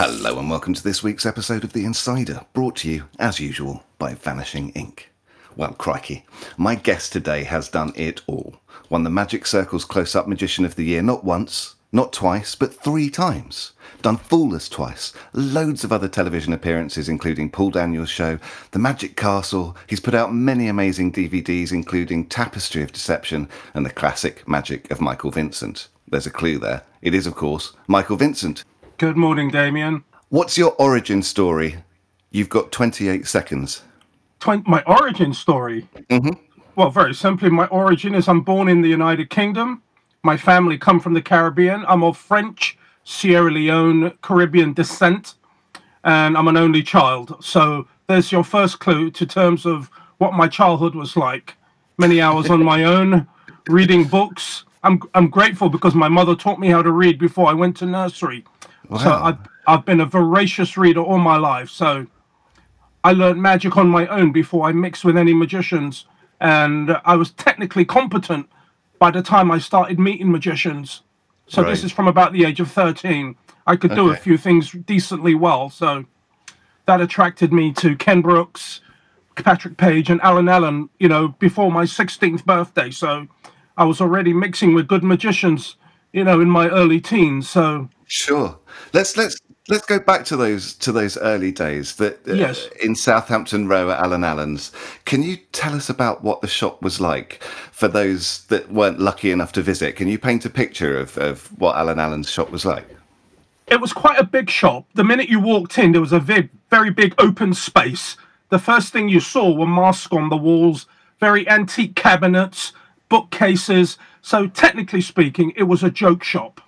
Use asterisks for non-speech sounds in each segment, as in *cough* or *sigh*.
Hello and welcome to this week's episode of The Insider, brought to you, as usual, by Vanishing Ink. Well, crikey, my guest today has done it all. Won the Magic Circle's Close Up Magician of the Year not once, not twice, but three times. Done Fool Us twice, loads of other television appearances, including Paul Daniels' show, The Magic Castle. He's put out many amazing DVDs, including Tapestry of Deception and the classic Magic of Michael Vincent. There's a clue there. It is, of course, Michael Vincent. Good morning, Damien. What's your origin story? You've got 28 seconds. Twen- my origin story. Mm-hmm. Well, very simply, my origin is I'm born in the United Kingdom. My family come from the Caribbean. I'm of French, Sierra Leone, Caribbean descent, and I'm an only child. So there's your first clue to terms of what my childhood was like. Many hours on my *laughs* own, reading books. I'm I'm grateful because my mother taught me how to read before I went to nursery. So I've I've been a voracious reader all my life. So I learned magic on my own before I mixed with any magicians, and I was technically competent by the time I started meeting magicians. So this is from about the age of thirteen. I could do a few things decently well. So that attracted me to Ken Brooks, Patrick Page, and Alan Allen. You know, before my sixteenth birthday. So I was already mixing with good magicians. You know, in my early teens. So Sure. Let's let's let's go back to those to those early days that uh, Yes. in Southampton Row at Alan Alan's. Can you tell us about what the shop was like for those that weren't lucky enough to visit? Can you paint a picture of, of what Alan Alan's shop was like? it was quite a big shop. The minute you walked in, there was a big, very big open space. The first thing you saw were masks on the walls, very antique cabinets, bookcases. So, technically speaking, it was a joke shop.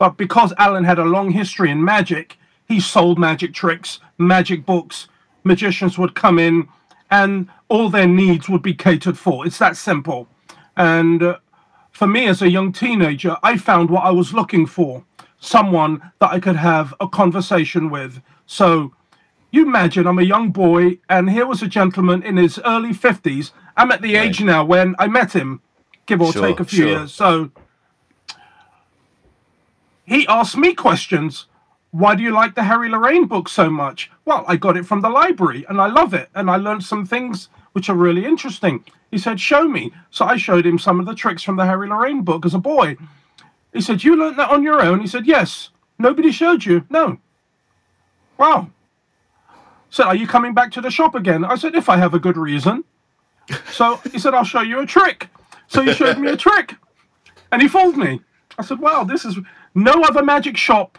But because Alan had a long history in magic, he sold magic tricks, magic books. Magicians would come in, and all their needs would be catered for. It's that simple. And uh, for me as a young teenager, I found what I was looking for someone that I could have a conversation with. So you imagine I'm a young boy, and here was a gentleman in his early 50s. I'm at the age now when I met him, give or Sure, take a few sure. years. So he asked me questions. Why do you like the Harry Lorayne book so much? Well, I got it from the library and I love it. And I learned some things which are really interesting. He said, Show me. So I showed him some of the tricks from the Harry Lorayne book as a boy. He said, You learned that on your own? He said, Yes. Nobody showed you? No. Wow. So are you coming back to the shop again? I said, If I have a good reason. *laughs* So he said, I'll show you a trick. So he showed me a trick and he fooled me. I said, Wow, this is no other magic shop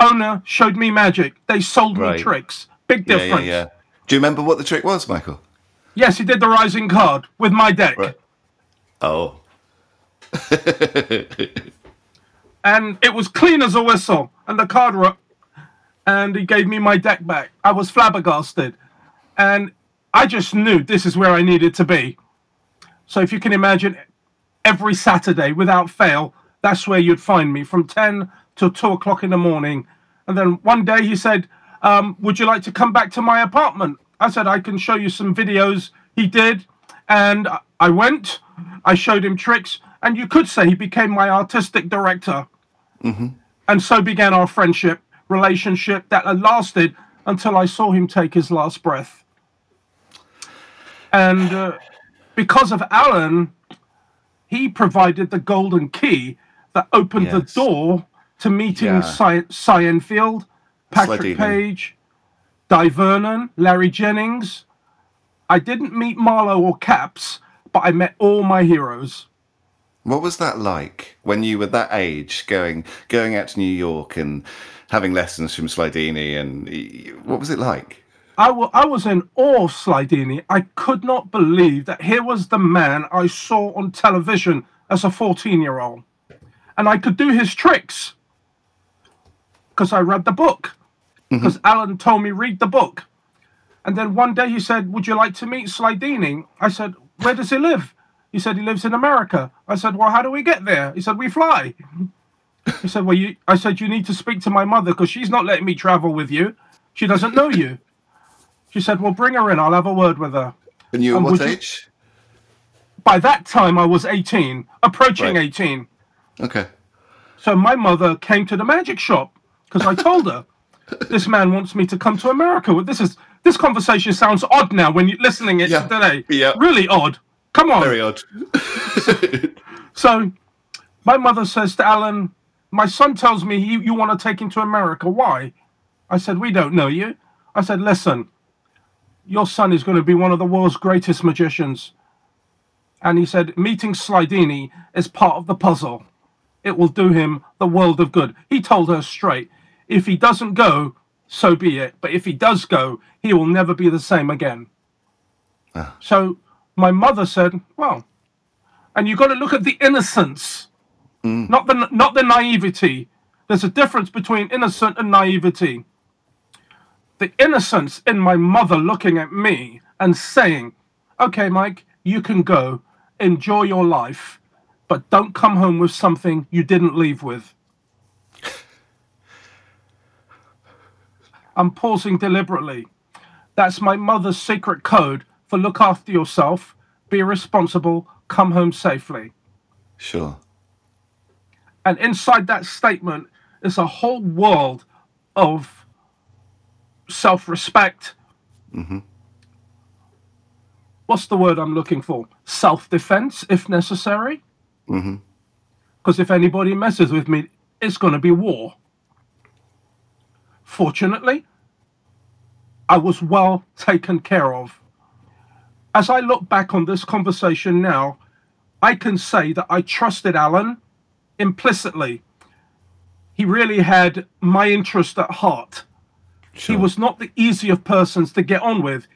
owner showed me magic. They sold Right. me tricks. Big difference. yeah, yeah. Do you remember what the trick was, Michael? Yes, he did the rising card with my deck. Right. Oh. *laughs* and it was clean as a whistle. And the card wrote, and he gave me my deck back. I was flabbergasted, and I just knew this is where I needed to be. So if you can imagine, every Saturday without fail, that's where you'd find me from ten till two o'clock in the morning. And then one day he said, um, "Would you like to come back to my apartment?" I said, "I can show you some videos." He did, and I- went. I showed him tricks, and you could say he became my artistic director. And so began our friendship, relationship that lasted until I saw him take his last breath. And uh, because of Alan, he provided the golden key that opened Yes. the door to meeting Yeah. Cy- Cyan Field, Patrick. Page, Dai Vernon, Larry Jennings. I didn't meet Marlo or Kaps, but I met all my heroes. What was that like when you were that age, going going out to New York and having lessons from Slydini? And what was it like? I I was in awe of Slydini. I could not believe that here was the man I saw on television as a 14 year old. And I could do his tricks because I read the book. Mm-hmm. Because Alan told me, read the book. And then one day he said, Would you like to meet Slydini? I said, Where does he live? He said, He lives in America. I said, Well, how do we get there? He said, We fly. *laughs* He said, Well, you, I said, You need to speak to my mother because she's not letting me travel with you. She doesn't know you. She said, Well, bring her in. I'll have a word with her. And you were what would you- age? By that time, I was 18, approaching Right. 18. Okay. So my mother came to the magic shop because I told her *laughs* this man wants me to come to America. Well, This is this conversation sounds odd now when you're listening it Yeah. today. Yeah. Really odd. Come on. Very odd. *laughs* So my mother says to Alan, My son tells me you, you want to take him to America. Why? I said, We don't know you. I said, Listen, your son is going to be one of the world's greatest magicians. And he said, Meeting Slydini is part of the puzzle. It will do him the world of good. He told her straight, If he doesn't go, so be it. But if he does go, he will never be the same again. Ah. So my mother said, Well, and you've got to look at the innocence, mm. not the not the naivety. There's a difference between innocent and naivety. The innocence in my mother looking at me and saying, "Okay, Mike, you can go, enjoy your life, but don't come home with something you didn't leave with." I'm pausing deliberately. That's my mother's secret code for look after yourself, be responsible, come home safely. Sure. And inside that statement is a whole world of self respect. Mm-hmm. What's the word I'm looking for? Self defense, if necessary. Mm-hmm. Because if anybody messes with me, it's going to be war. Fortunately, I was well taken care of. As I look back on this conversation now, I can say that I trusted Alan implicitly. He really had my interest at heart. Sure. He was not the easy of persons to get on with.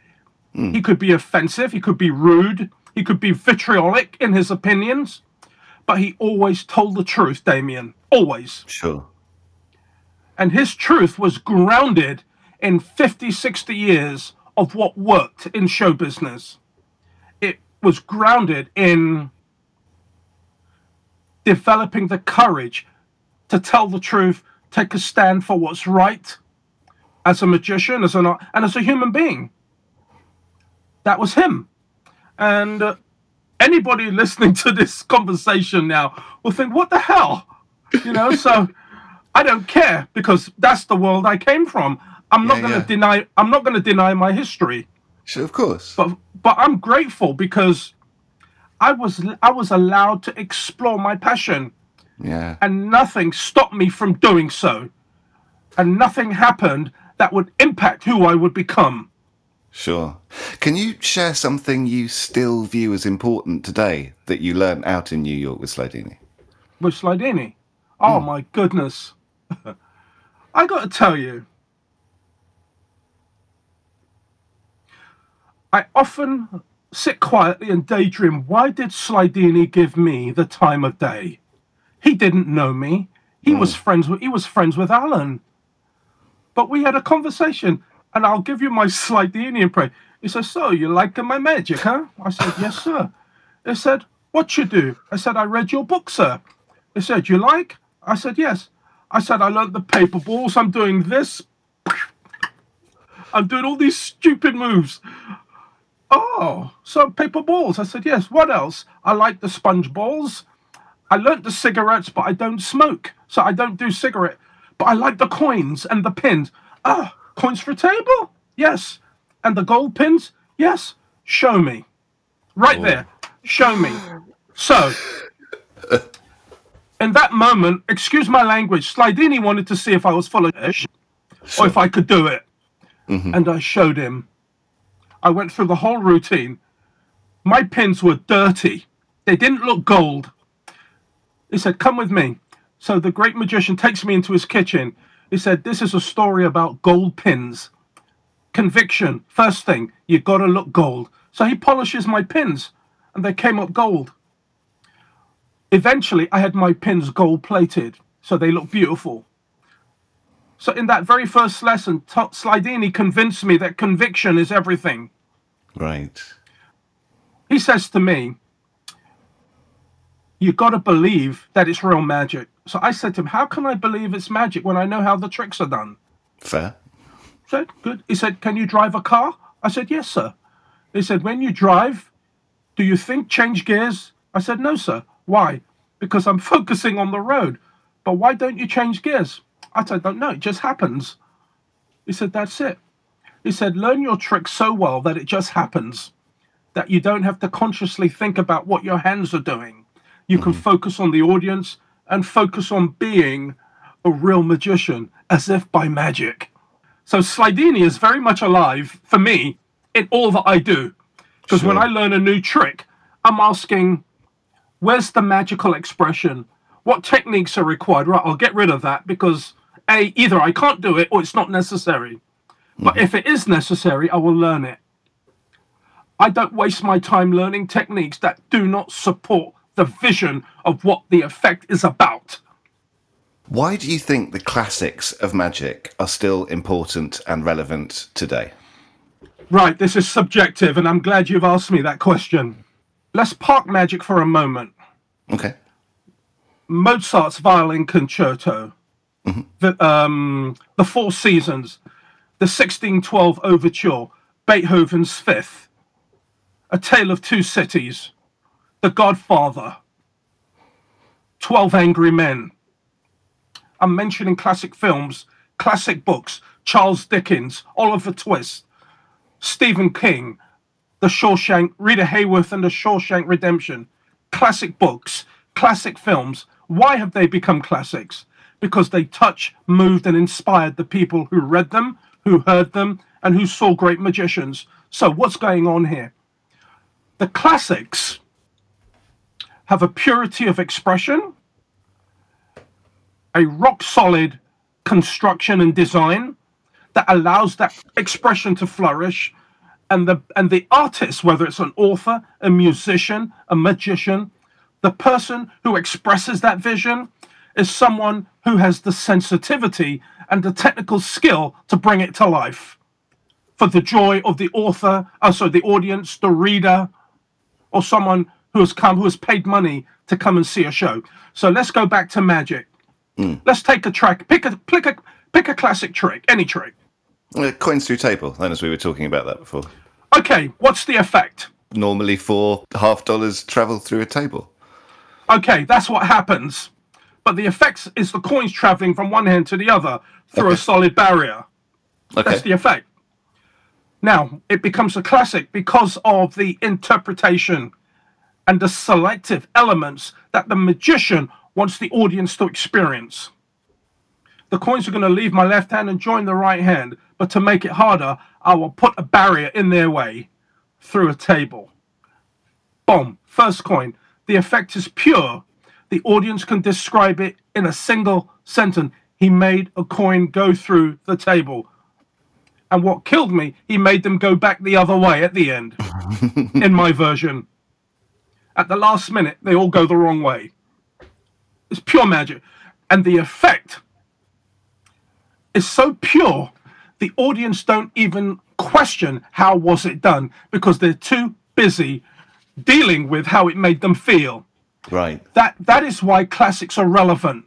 Hmm. He could be offensive, he could be rude, he could be vitriolic in his opinions, but he always told the truth, Damien. Always. Sure. And his truth was grounded in 50, 60 years of what worked in show business. It was grounded in developing the courage to tell the truth, take a stand for what's right as a magician, as an art, and as a human being. That was him. And uh, anybody listening to this conversation now will think, what the hell? You know, so I don't care because that's the world I came from. I'm not Yeah, going to yeah. deny I'm not going to deny my history Sure, of course. but but I'm grateful because I was I was allowed to explore my passion yeah. and nothing stopped me from doing so and nothing happened that would impact who I would become Sure. Can you share something you still view as important today that you learned out in New York with Slydini? with Slydini. Oh hmm. my goodness. *laughs* I got to tell you I often sit quietly and daydream why did Slydini give me the time of day? He didn't know me. He hmm. was friends with he was friends with Alan. But we had a conversation and I'll give you my Slydini impression. He said, So you like my magic, huh? I said, Yes, sir. He said, What you do? I said, I read your book, sir. He said, You like? I said, Yes. I said, I learnt the paper balls. I'm doing this. I'm doing all these stupid moves. Oh, so paper balls. I said, Yes. What else? I like the sponge balls. I learnt the cigarettes, but I don't smoke. So I don't do cigarette. But I like the coins and the pins. Ah, coins for a table? Yes. And the gold pins? Yes. Show me. Right oh. there. Show me. So, in that moment, excuse my language, Slydini wanted to see if I was full of shit or if I could do it. Mm-hmm. And I showed him. I went through the whole routine. My pins were dirty. They didn't look gold. He said, Come with me. So the great magician takes me into his kitchen. He said, This is a story about gold pins. Conviction. First thing, you gotta look gold. So he polishes my pins, and they came up gold. Eventually, I had my pins gold plated, so they look beautiful. So in that very first lesson, T- Slydini convinced me that conviction is everything. Right. He says to me, You got to believe that it's real magic. So I said to him, How can I believe it's magic when I know how the tricks are done? Fair. I said, Good. He said, Can you drive a car? I said, Yes, sir. He said, When you drive, do you think change gears? I said, No, sir. Why? Because I'm *laughs* focusing on the road. But why don't you change gears? I said, don't know. It just happens. He said, that's it. He said, learn your trick so well that it just happens, that you don't have to consciously think about what your hands are doing. You can mm-hmm. focus on the audience and focus on being a real magician as if by magic. So Slydini is very much alive for me in all that I do. Because when I learn a new trick, I'm asking, where's the magical expression? What techniques are required? Right, I'll get rid of that because A, either I can't do it or it's not necessary. But mm-hmm. if it is necessary, I will learn it. I don't waste my time learning techniques that do not support the vision of what the effect is about. Why do you think the classics of magic are still important and relevant today? Right, this is subjective, and I'm glad you've asked me that question. Let's park magic for a moment. Okay. Mozart's violin concerto, the, um, the Four Seasons, the 1612 Overture, Beethoven's Fifth, A Tale of Two Cities, The Godfather, Twelve Angry Men. I'm mentioning classic films, classic books, Charles Dickens, Oliver Twist, Stephen King, The Shawshank, Rita Hayworth and The Shawshank Redemption. Classic books, classic films. Why have they become classics? Because they touched, moved, and inspired the people who read them, who heard them, and who saw great magicians. So, what's going on here? The classics have a purity of expression, a rock solid construction and design that allows that expression to flourish. And the and the artist whether it's an author a musician a magician the person who expresses that vision is someone who has the sensitivity and the technical skill to bring it to life. For the joy of the author uh, also the audience the reader or someone who has come who has paid money to come and see a show so let's go back to magic let's take a track pick a pick a pick a classic trick any trick Uh, coins through table, then, as we were talking about that before. okay what's the effect Normally, four half dollars travel through a table. Okay, that's what happens. But the effect is the coins traveling from one hand to the other through a solid barrier. Okay. That's the effect. Now, it becomes a classic because of the interpretation and the selective elements that the magician wants the audience to experience. The coins are going to leave my left hand and join the right hand, but to make it harder, I will put a barrier in their way through a table. Boom, first coin. The effect is pure. The audience can describe it in a single sentence. He made a coin go through the table. And what killed me, he made them go back the other way at the end, *laughs* in my version. At the last minute, they all go the wrong way. It's pure magic. And the effect is so pure, the audience don't even question how was it done because they're too busy dealing with how it made them feel. Right. That that is why classics are relevant.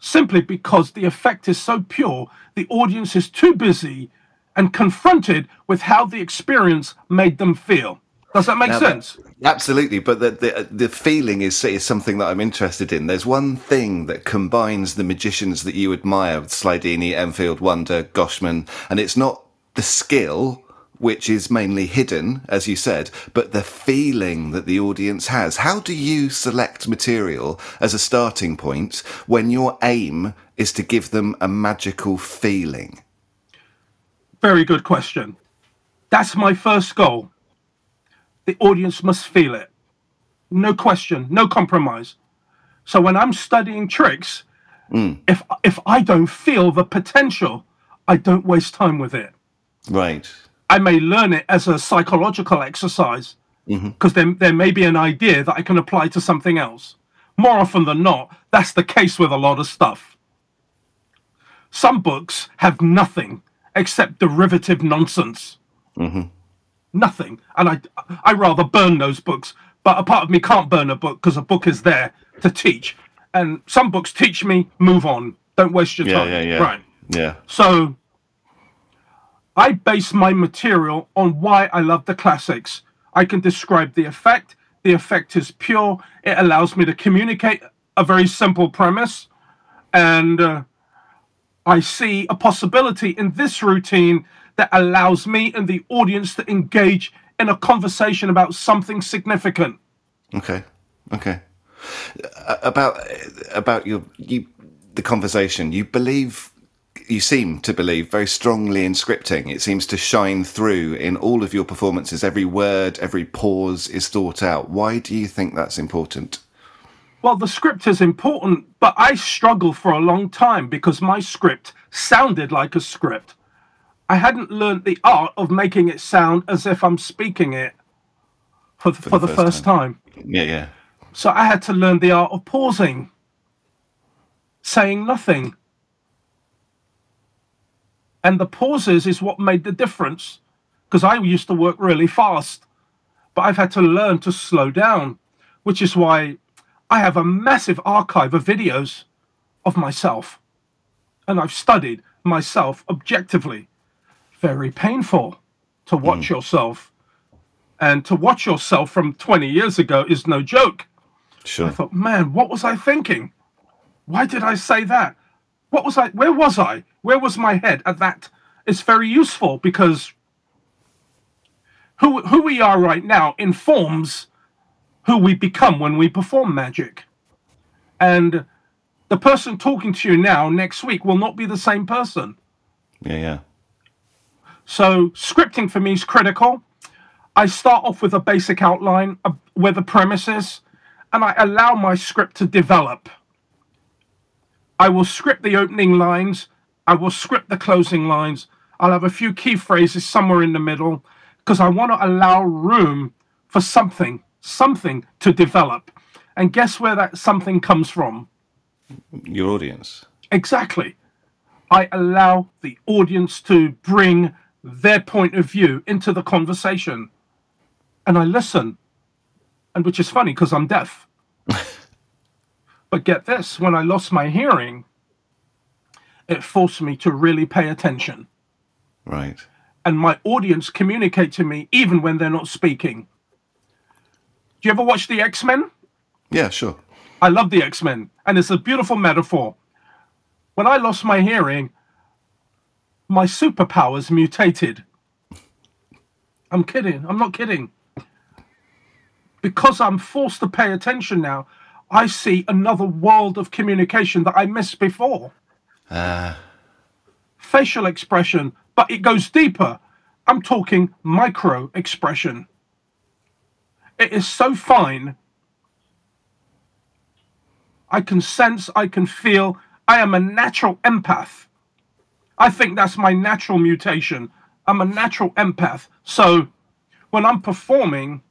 Simply because the effect is so pure, the audience is too busy and confronted with how the experience made them feel. Does that make Now sense? Absolutely, but the, the the feeling is is something that I'm interested in. There's one thing that combines the magicians that you admire, Slydini, Endfield, Wonder, Goshman, and it's not the skill, which is mainly hidden, as you said, but the feeling that the audience has. How do you select material as a starting point when your aim is to give them a magical feeling? Very good question. That's my first goal. The audience must feel it. No question, no compromise. So when I'm studying tricks, hmm. if if I don't feel the potential, I don't waste time with it. Right. I may learn it as a psychological exercise mm-hmm. because there, there may be an idea that I can apply to something else. More often than not, that's the case with a lot of stuff. Some books have nothing except derivative nonsense. Mm-hmm. Nothing. And I, I rather burn those books. But a part of me can't burn a book because a book is there to teach. And some books teach me, move on. Don't waste your Yeah, time. yeah, yeah. Right. Yeah. So I base my material on why I love the classics. I can describe the effect. The effect is pure. It allows me to communicate a very simple premise And uh, I see a possibility in this routine that allows me and the audience to engage in a conversation about something significant. Okay. Okay. About about your you the conversation. You believe you seem to believe very strongly in scripting. It seems to shine through in all of your performances. Every word, every pause is thought out. Why do you think that's important? Well, the script is important, but I struggled for a long time because my script sounded like a script. I hadn't learned the art of making it sound as if I'm speaking it for, for, for the, the, first, first time. time. Yeah, yeah. So I had to learn the art of pausing, saying nothing. And the pauses is what made the difference because I used to work really fast, but I've had to learn to slow down, which is why I have a massive archive of videos of myself. And I've studied myself objectively. Very painful to watch mm. yourself. And to watch yourself from 20 years ago is no joke. Sure. I thought, man, what was I thinking? Why did I say that? What was I? Where was I? Where was my head at that? It's very useful because who who we are right now informs who we become when we perform magic. And the person talking to you now next week will not be the same person. Yeah, yeah. So scripting for me is critical. I start off with a basic outline of where the premise is, and I allow my script to develop. I will script the opening lines, I will script the closing lines. I'll have a few key phrases somewhere in the middle because I want to allow room for something something to develop. And guess where that something comes from? Your audience. Exactly. I allow the audience to bring their point of view into the conversation. And I listen. And which is funny because I'm deaf. *laughs* but get this when I lost my hearing, it forced me to really pay attention. Right. And my audience communicate to me even when they're not speaking. Do you ever watch the X Men? Yeah, sure. I love the X Men, and it's a beautiful metaphor. When I lost my hearing, my superpowers mutated. I'm kidding. I'm not kidding. Because I'm forced to pay attention now, I see another world of communication that I missed before. Uh... Facial expression, but it goes deeper. I'm talking micro expression. It is so fine. I can sense, I can feel. I am a natural empath. I think that's my natural mutation. I'm a natural empath. So when I'm performing,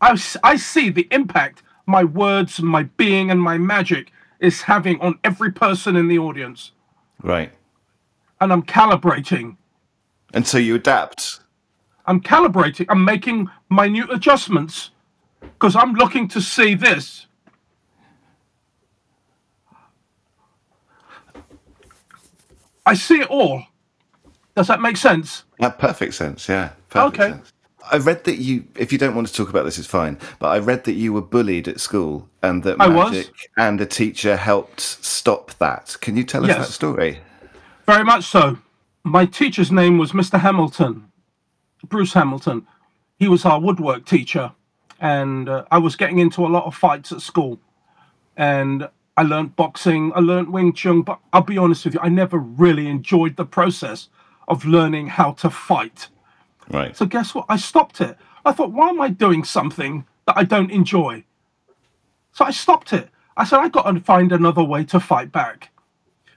I, I see the impact my words, my being, and my magic is having on every person in the audience. Right. And I'm calibrating. And so you adapt. I'm calibrating. I'm making minute adjustments because I'm looking to see this. I see it all. Does that make sense? Yeah, perfect sense. Yeah. Perfect okay. Sense. I read that you, if you don't want to talk about this, it's fine. But I read that you were bullied at school and that I magic was. and a teacher helped stop that. Can you tell us yes. that story? Very much so. My teacher's name was Mr. Hamilton, Bruce Hamilton. He was our woodwork teacher and uh, I was getting into a lot of fights at school, and I learned boxing, I learned Wing Chun, but I'll be honest with you, I never really enjoyed the process of learning how to fight. Right. So guess what? I stopped it. I thought, why am I doing something that I don't enjoy? So I stopped it. I said, I got to find another way to fight back.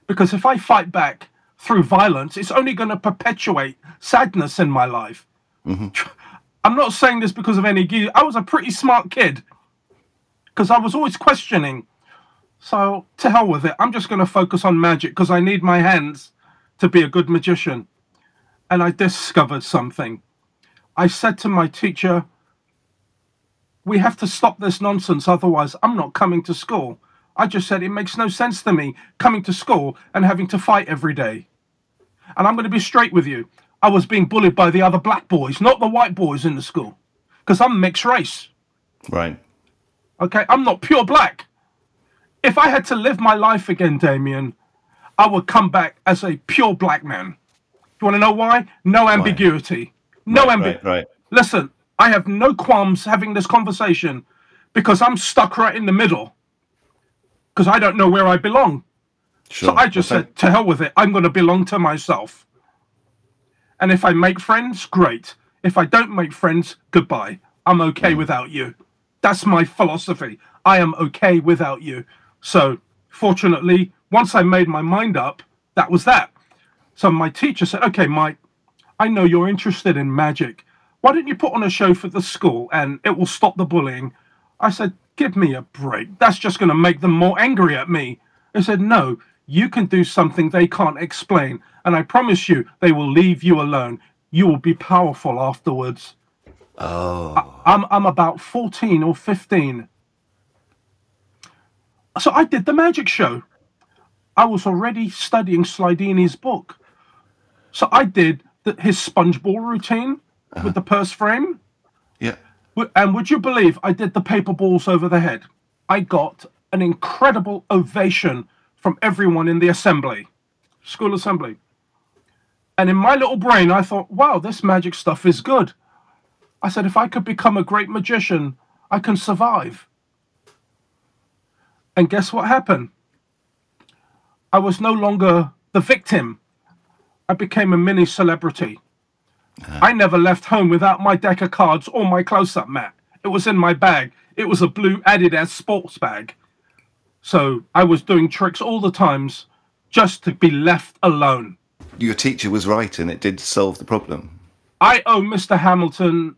Because if I fight back through violence, it's only going to perpetuate sadness in my life. Mm-hmm. *laughs* I'm not saying this because of any gear. I was a pretty smart kid because I was always questioning. So to hell with it. I'm just going to focus on magic because I need my hands to be a good magician. And I discovered something. I said to my teacher, we have to stop this nonsense, otherwise, I'm not coming to school. I just said it makes no sense to me coming to school and having to fight every day. And I'm going to be straight with you. I was being bullied by the other black boys, not the white boys in the school, because I'm mixed race. Right. Okay, I'm not pure black. If I had to live my life again, Damien, I would come back as a pure black man. You want to know why? No ambiguity. No Right, ambiguity. right, right. Listen, I have no qualms having this conversation because I'm stuck right in the middle because I don't know where I belong. Sure. So I just Well, said, to hell with it. I'm going to belong to myself. And if I make friends, great. If I don't make friends, goodbye. I'm okay mm. without you. That's my philosophy. I am okay without you. So, fortunately, once I made my mind up, that was that. So my teacher said, okay, Mike, I know you're interested in magic. Why don't you put on a show for the school and it will stop the bullying? I said, give me a break. That's just going to make them more angry at me. They said, no, you can do something they can't explain. And I promise you, they will leave you alone. You will be powerful afterwards. Oh. I'm, I'm about 14 or 15. So I did the magic show. I was already studying Slydini's book. So I did the, his sponge ball routine uh-huh. with the purse frame. Yeah. And would you believe I did the paper balls over the head? I got an incredible ovation from everyone in the assembly, school assembly. And in my little brain, I thought, wow, this magic stuff is good. I said, if I could become a great magician, I can survive. And guess what happened? I was no longer the victim. I became a mini celebrity. Ah. I never left home without my deck of cards or my close up mat. It was in my bag. It was a blue Adidas sports bag. So I was doing tricks all the times just to be left alone. Your teacher was right and it did solve the problem. I owe Mr. Hamilton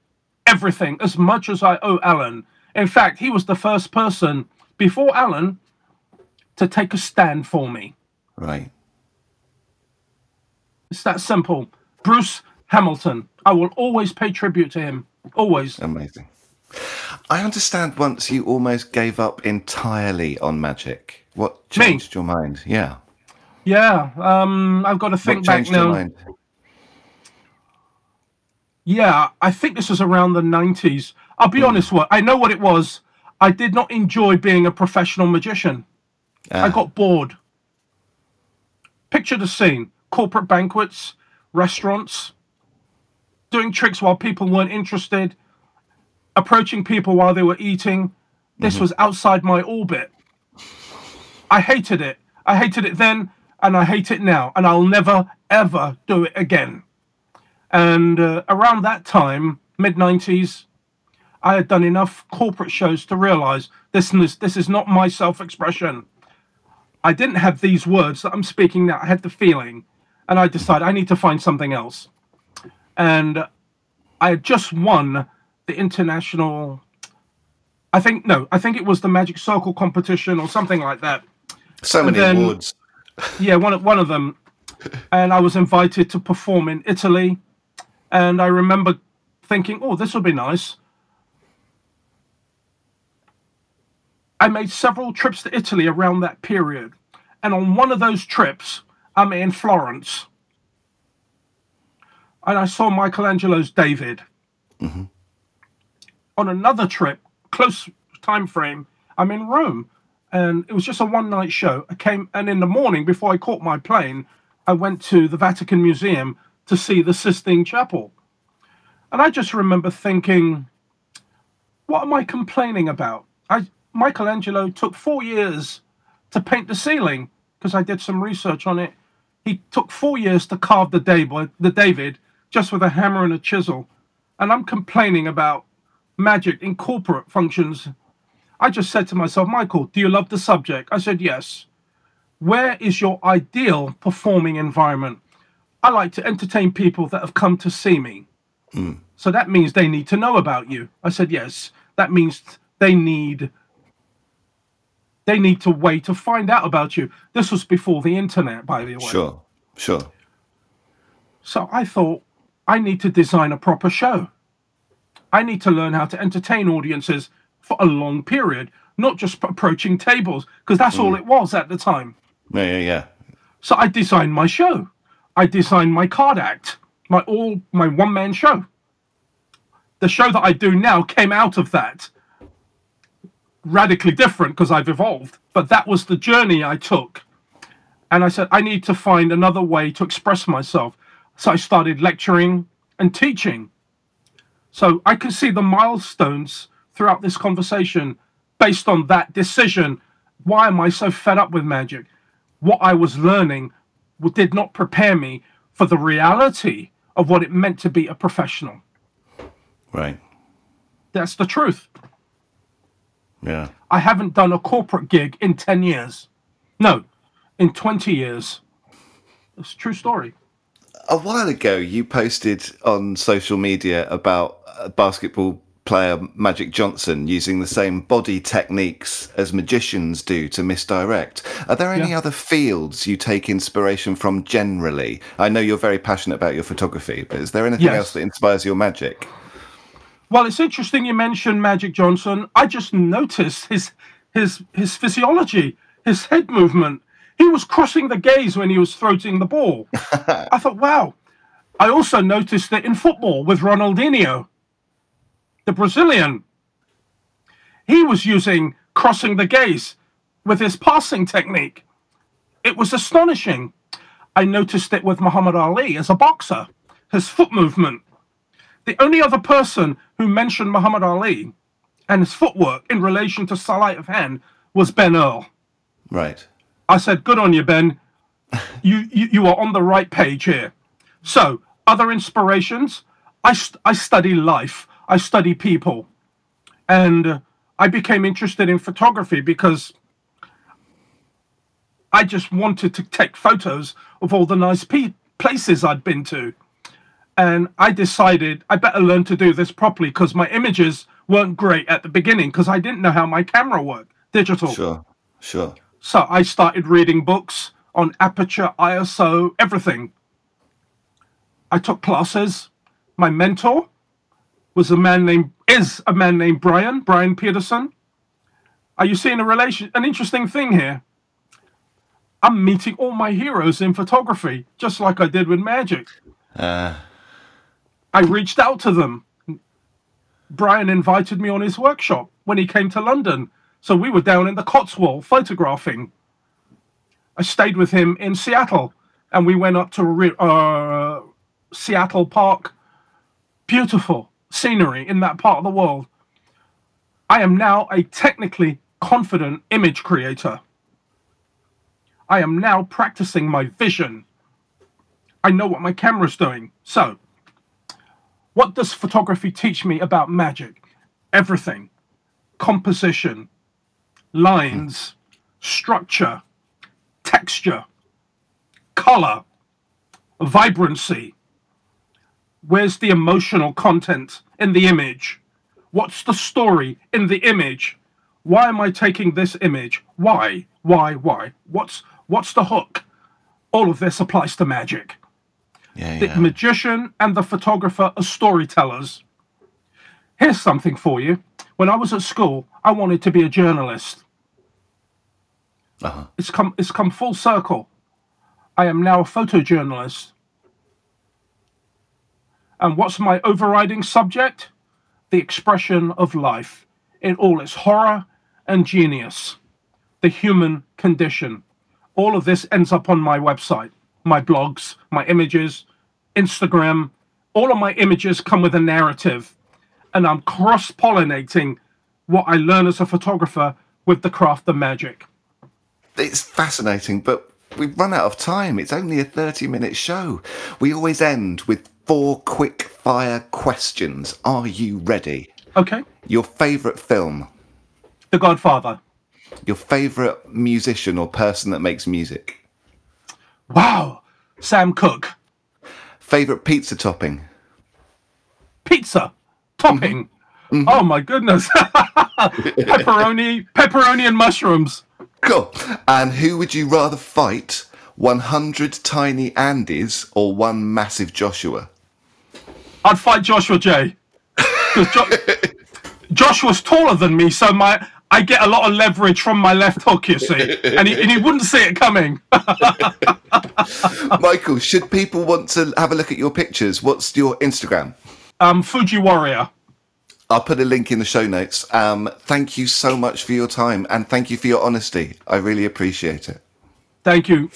everything as much as I owe Alan. In fact, he was the first person before Alan to take a stand for me. Right. It's that simple. Bruce Hamilton. I will always pay tribute to him. Always. Amazing. I understand once you almost gave up entirely on magic. What changed your mind? Yeah. Yeah. Um, I've got to What think back changed your mind? Yeah, I think this was around the 90s. I'll be honest, what I know what it was. I did not enjoy being a professional magician. I Ah, got bored. Picture the scene corporate banquets, restaurants, doing tricks while people weren't interested, approaching people while they were eating. This was outside my orbit. I hated it. I hated it then, and I hate it now, and I'll never, ever do it again. And uh, around that time, mid 90s, I had done enough corporate shows to realize this is, this is not my self expression. I didn't have these words that I'm speaking now. I had the feeling, and I decided I need to find something else. And I had just won the international. I think no, I think it was the Magic Circle competition or something like that. so many then- awards. *laughs* Yeah, one of one of them, and I was invited to perform in Italy, and I remember thinking, "Oh, this will be nice." I made several trips to Italy around that period, and on one of those trips, I'm in Florence, and I saw Michelangelo's David. Mm-hmm. On another trip, close time frame, I'm in Rome, and it was just a one night show. I came, and in the morning, before I caught my plane, I went to the Vatican Museum to see the Sistine Chapel. And I just remember thinking, what am I complaining about? I Michelangelo took four years to paint the ceiling because I did some research on it. He took four years to carve the David, the David just with a hammer and a chisel. And I'm complaining about magic in corporate functions. I just said to myself, Michael, do you love the subject? I said, yes. Where is your ideal performing environment? I like to entertain people that have come to see me. Mm. So that means they need to know about you. I said, yes. That means they need they need to wait to find out about you. This was before the internet, by the way. Sure. Sure. So I thought, I need to design a proper show. I need to learn how to entertain audiences for a long period, not just approaching tables, because that's all mm. it was at the time. Yeah, yeah, yeah. So I designed my show. I designed my card act, my all my one man show. The show that I do now came out of that. Radically different because I've evolved, but that was the journey I took. And I said, I need to find another way to express myself. So I started lecturing and teaching. So I can see the milestones throughout this conversation based on that decision. Why am I so fed up with magic? What I was learning did not prepare me for the reality of what it meant to be a professional. Right. That's the truth. Yeah. I haven't done a corporate gig in 10 years. No, in 20 years. It's a true story. A while ago, you posted on social media about a basketball player Magic Johnson using the same body techniques as magicians do to misdirect. Are there any Yeah. other fields you take inspiration from generally? I know you're very passionate about your photography, but is there anything Yes. else that inspires your magic? Well, it's interesting you mentioned Magic Johnson. I just noticed his his his physiology, his head movement. He was crossing the gaze when he was throwing the ball. *laughs* I thought, wow. I also noticed it in football with Ronaldinho, the Brazilian. He was using crossing the gaze with his passing technique. It was astonishing. I noticed it with Muhammad Ali as a boxer, his foot movement. The only other person who mentioned Muhammad Ali and his footwork in relation to sleight of hand was Ben Earl. Right. I said, "Good on you, Ben. You you, you are on the right page here." So, other inspirations. I st- I study life. I study people, and uh, I became interested in photography because I just wanted to take photos of all the nice pe- places I'd been to. And I decided I better learn to do this properly because my images weren't great at the beginning because I didn't know how my camera worked, digital. Sure. Sure. So I started reading books on aperture, ISO, everything. I took classes. My mentor was a man named is a man named Brian, Bryan Peterson. Are you seeing a relation an interesting thing here? I'm meeting all my heroes in photography, just like I did with magic. Uh, I reached out to them. Brian invited me on his workshop when he came to London. So we were down in the Cotswold photographing. I stayed with him in Seattle and we went up to uh, Seattle Park. Beautiful scenery in that part of the world. I am now a technically confident image creator. I am now practicing my vision. I know what my camera's doing. So, what does photography teach me about magic? Everything composition, lines, structure, texture, color, vibrancy. Where's the emotional content in the image? What's the story in the image? Why am I taking this image? Why? Why? Why? What's what's the hook? All of this applies to magic. Yeah. The Yeah. magician and the photographer are storytellers. Here's something for you. When I was at school, I wanted to be a journalist. Uh-huh. It's come it's come full circle. I am now a photojournalist. And what's my overriding subject? The expression of life in all its horror and genius. The human condition. All of this ends up on my website, my blogs, my images, Instagram. All of my images come with a narrative. And I'm cross pollinating what I learn as a photographer with the craft of magic. It's fascinating, but we've run out of time. It's only a 30 minute show. We always end with four quick fire questions. Are you ready? Okay. Your favourite film? The Godfather. Your favourite musician or person that makes music? Wow. Sam Cooke. Favourite pizza topping? Pizza. Topping. Mm-hmm. Oh my goodness. *laughs* pepperoni, pepperoni and mushrooms. Cool. And who would you rather fight? 100 tiny Andys or one massive Joshua? I'd fight Joshua J. Because jo- *laughs* Joshua's taller than me, so my I get a lot of leverage from my left hook, you see. And he, and he wouldn't see it coming. *laughs* Michael, should people want to have a look at your pictures, what's your Instagram? Um, Fuji Warrior. I'll put a link in the show notes. Um, thank you so much for your time and thank you for your honesty. I really appreciate it. Thank you.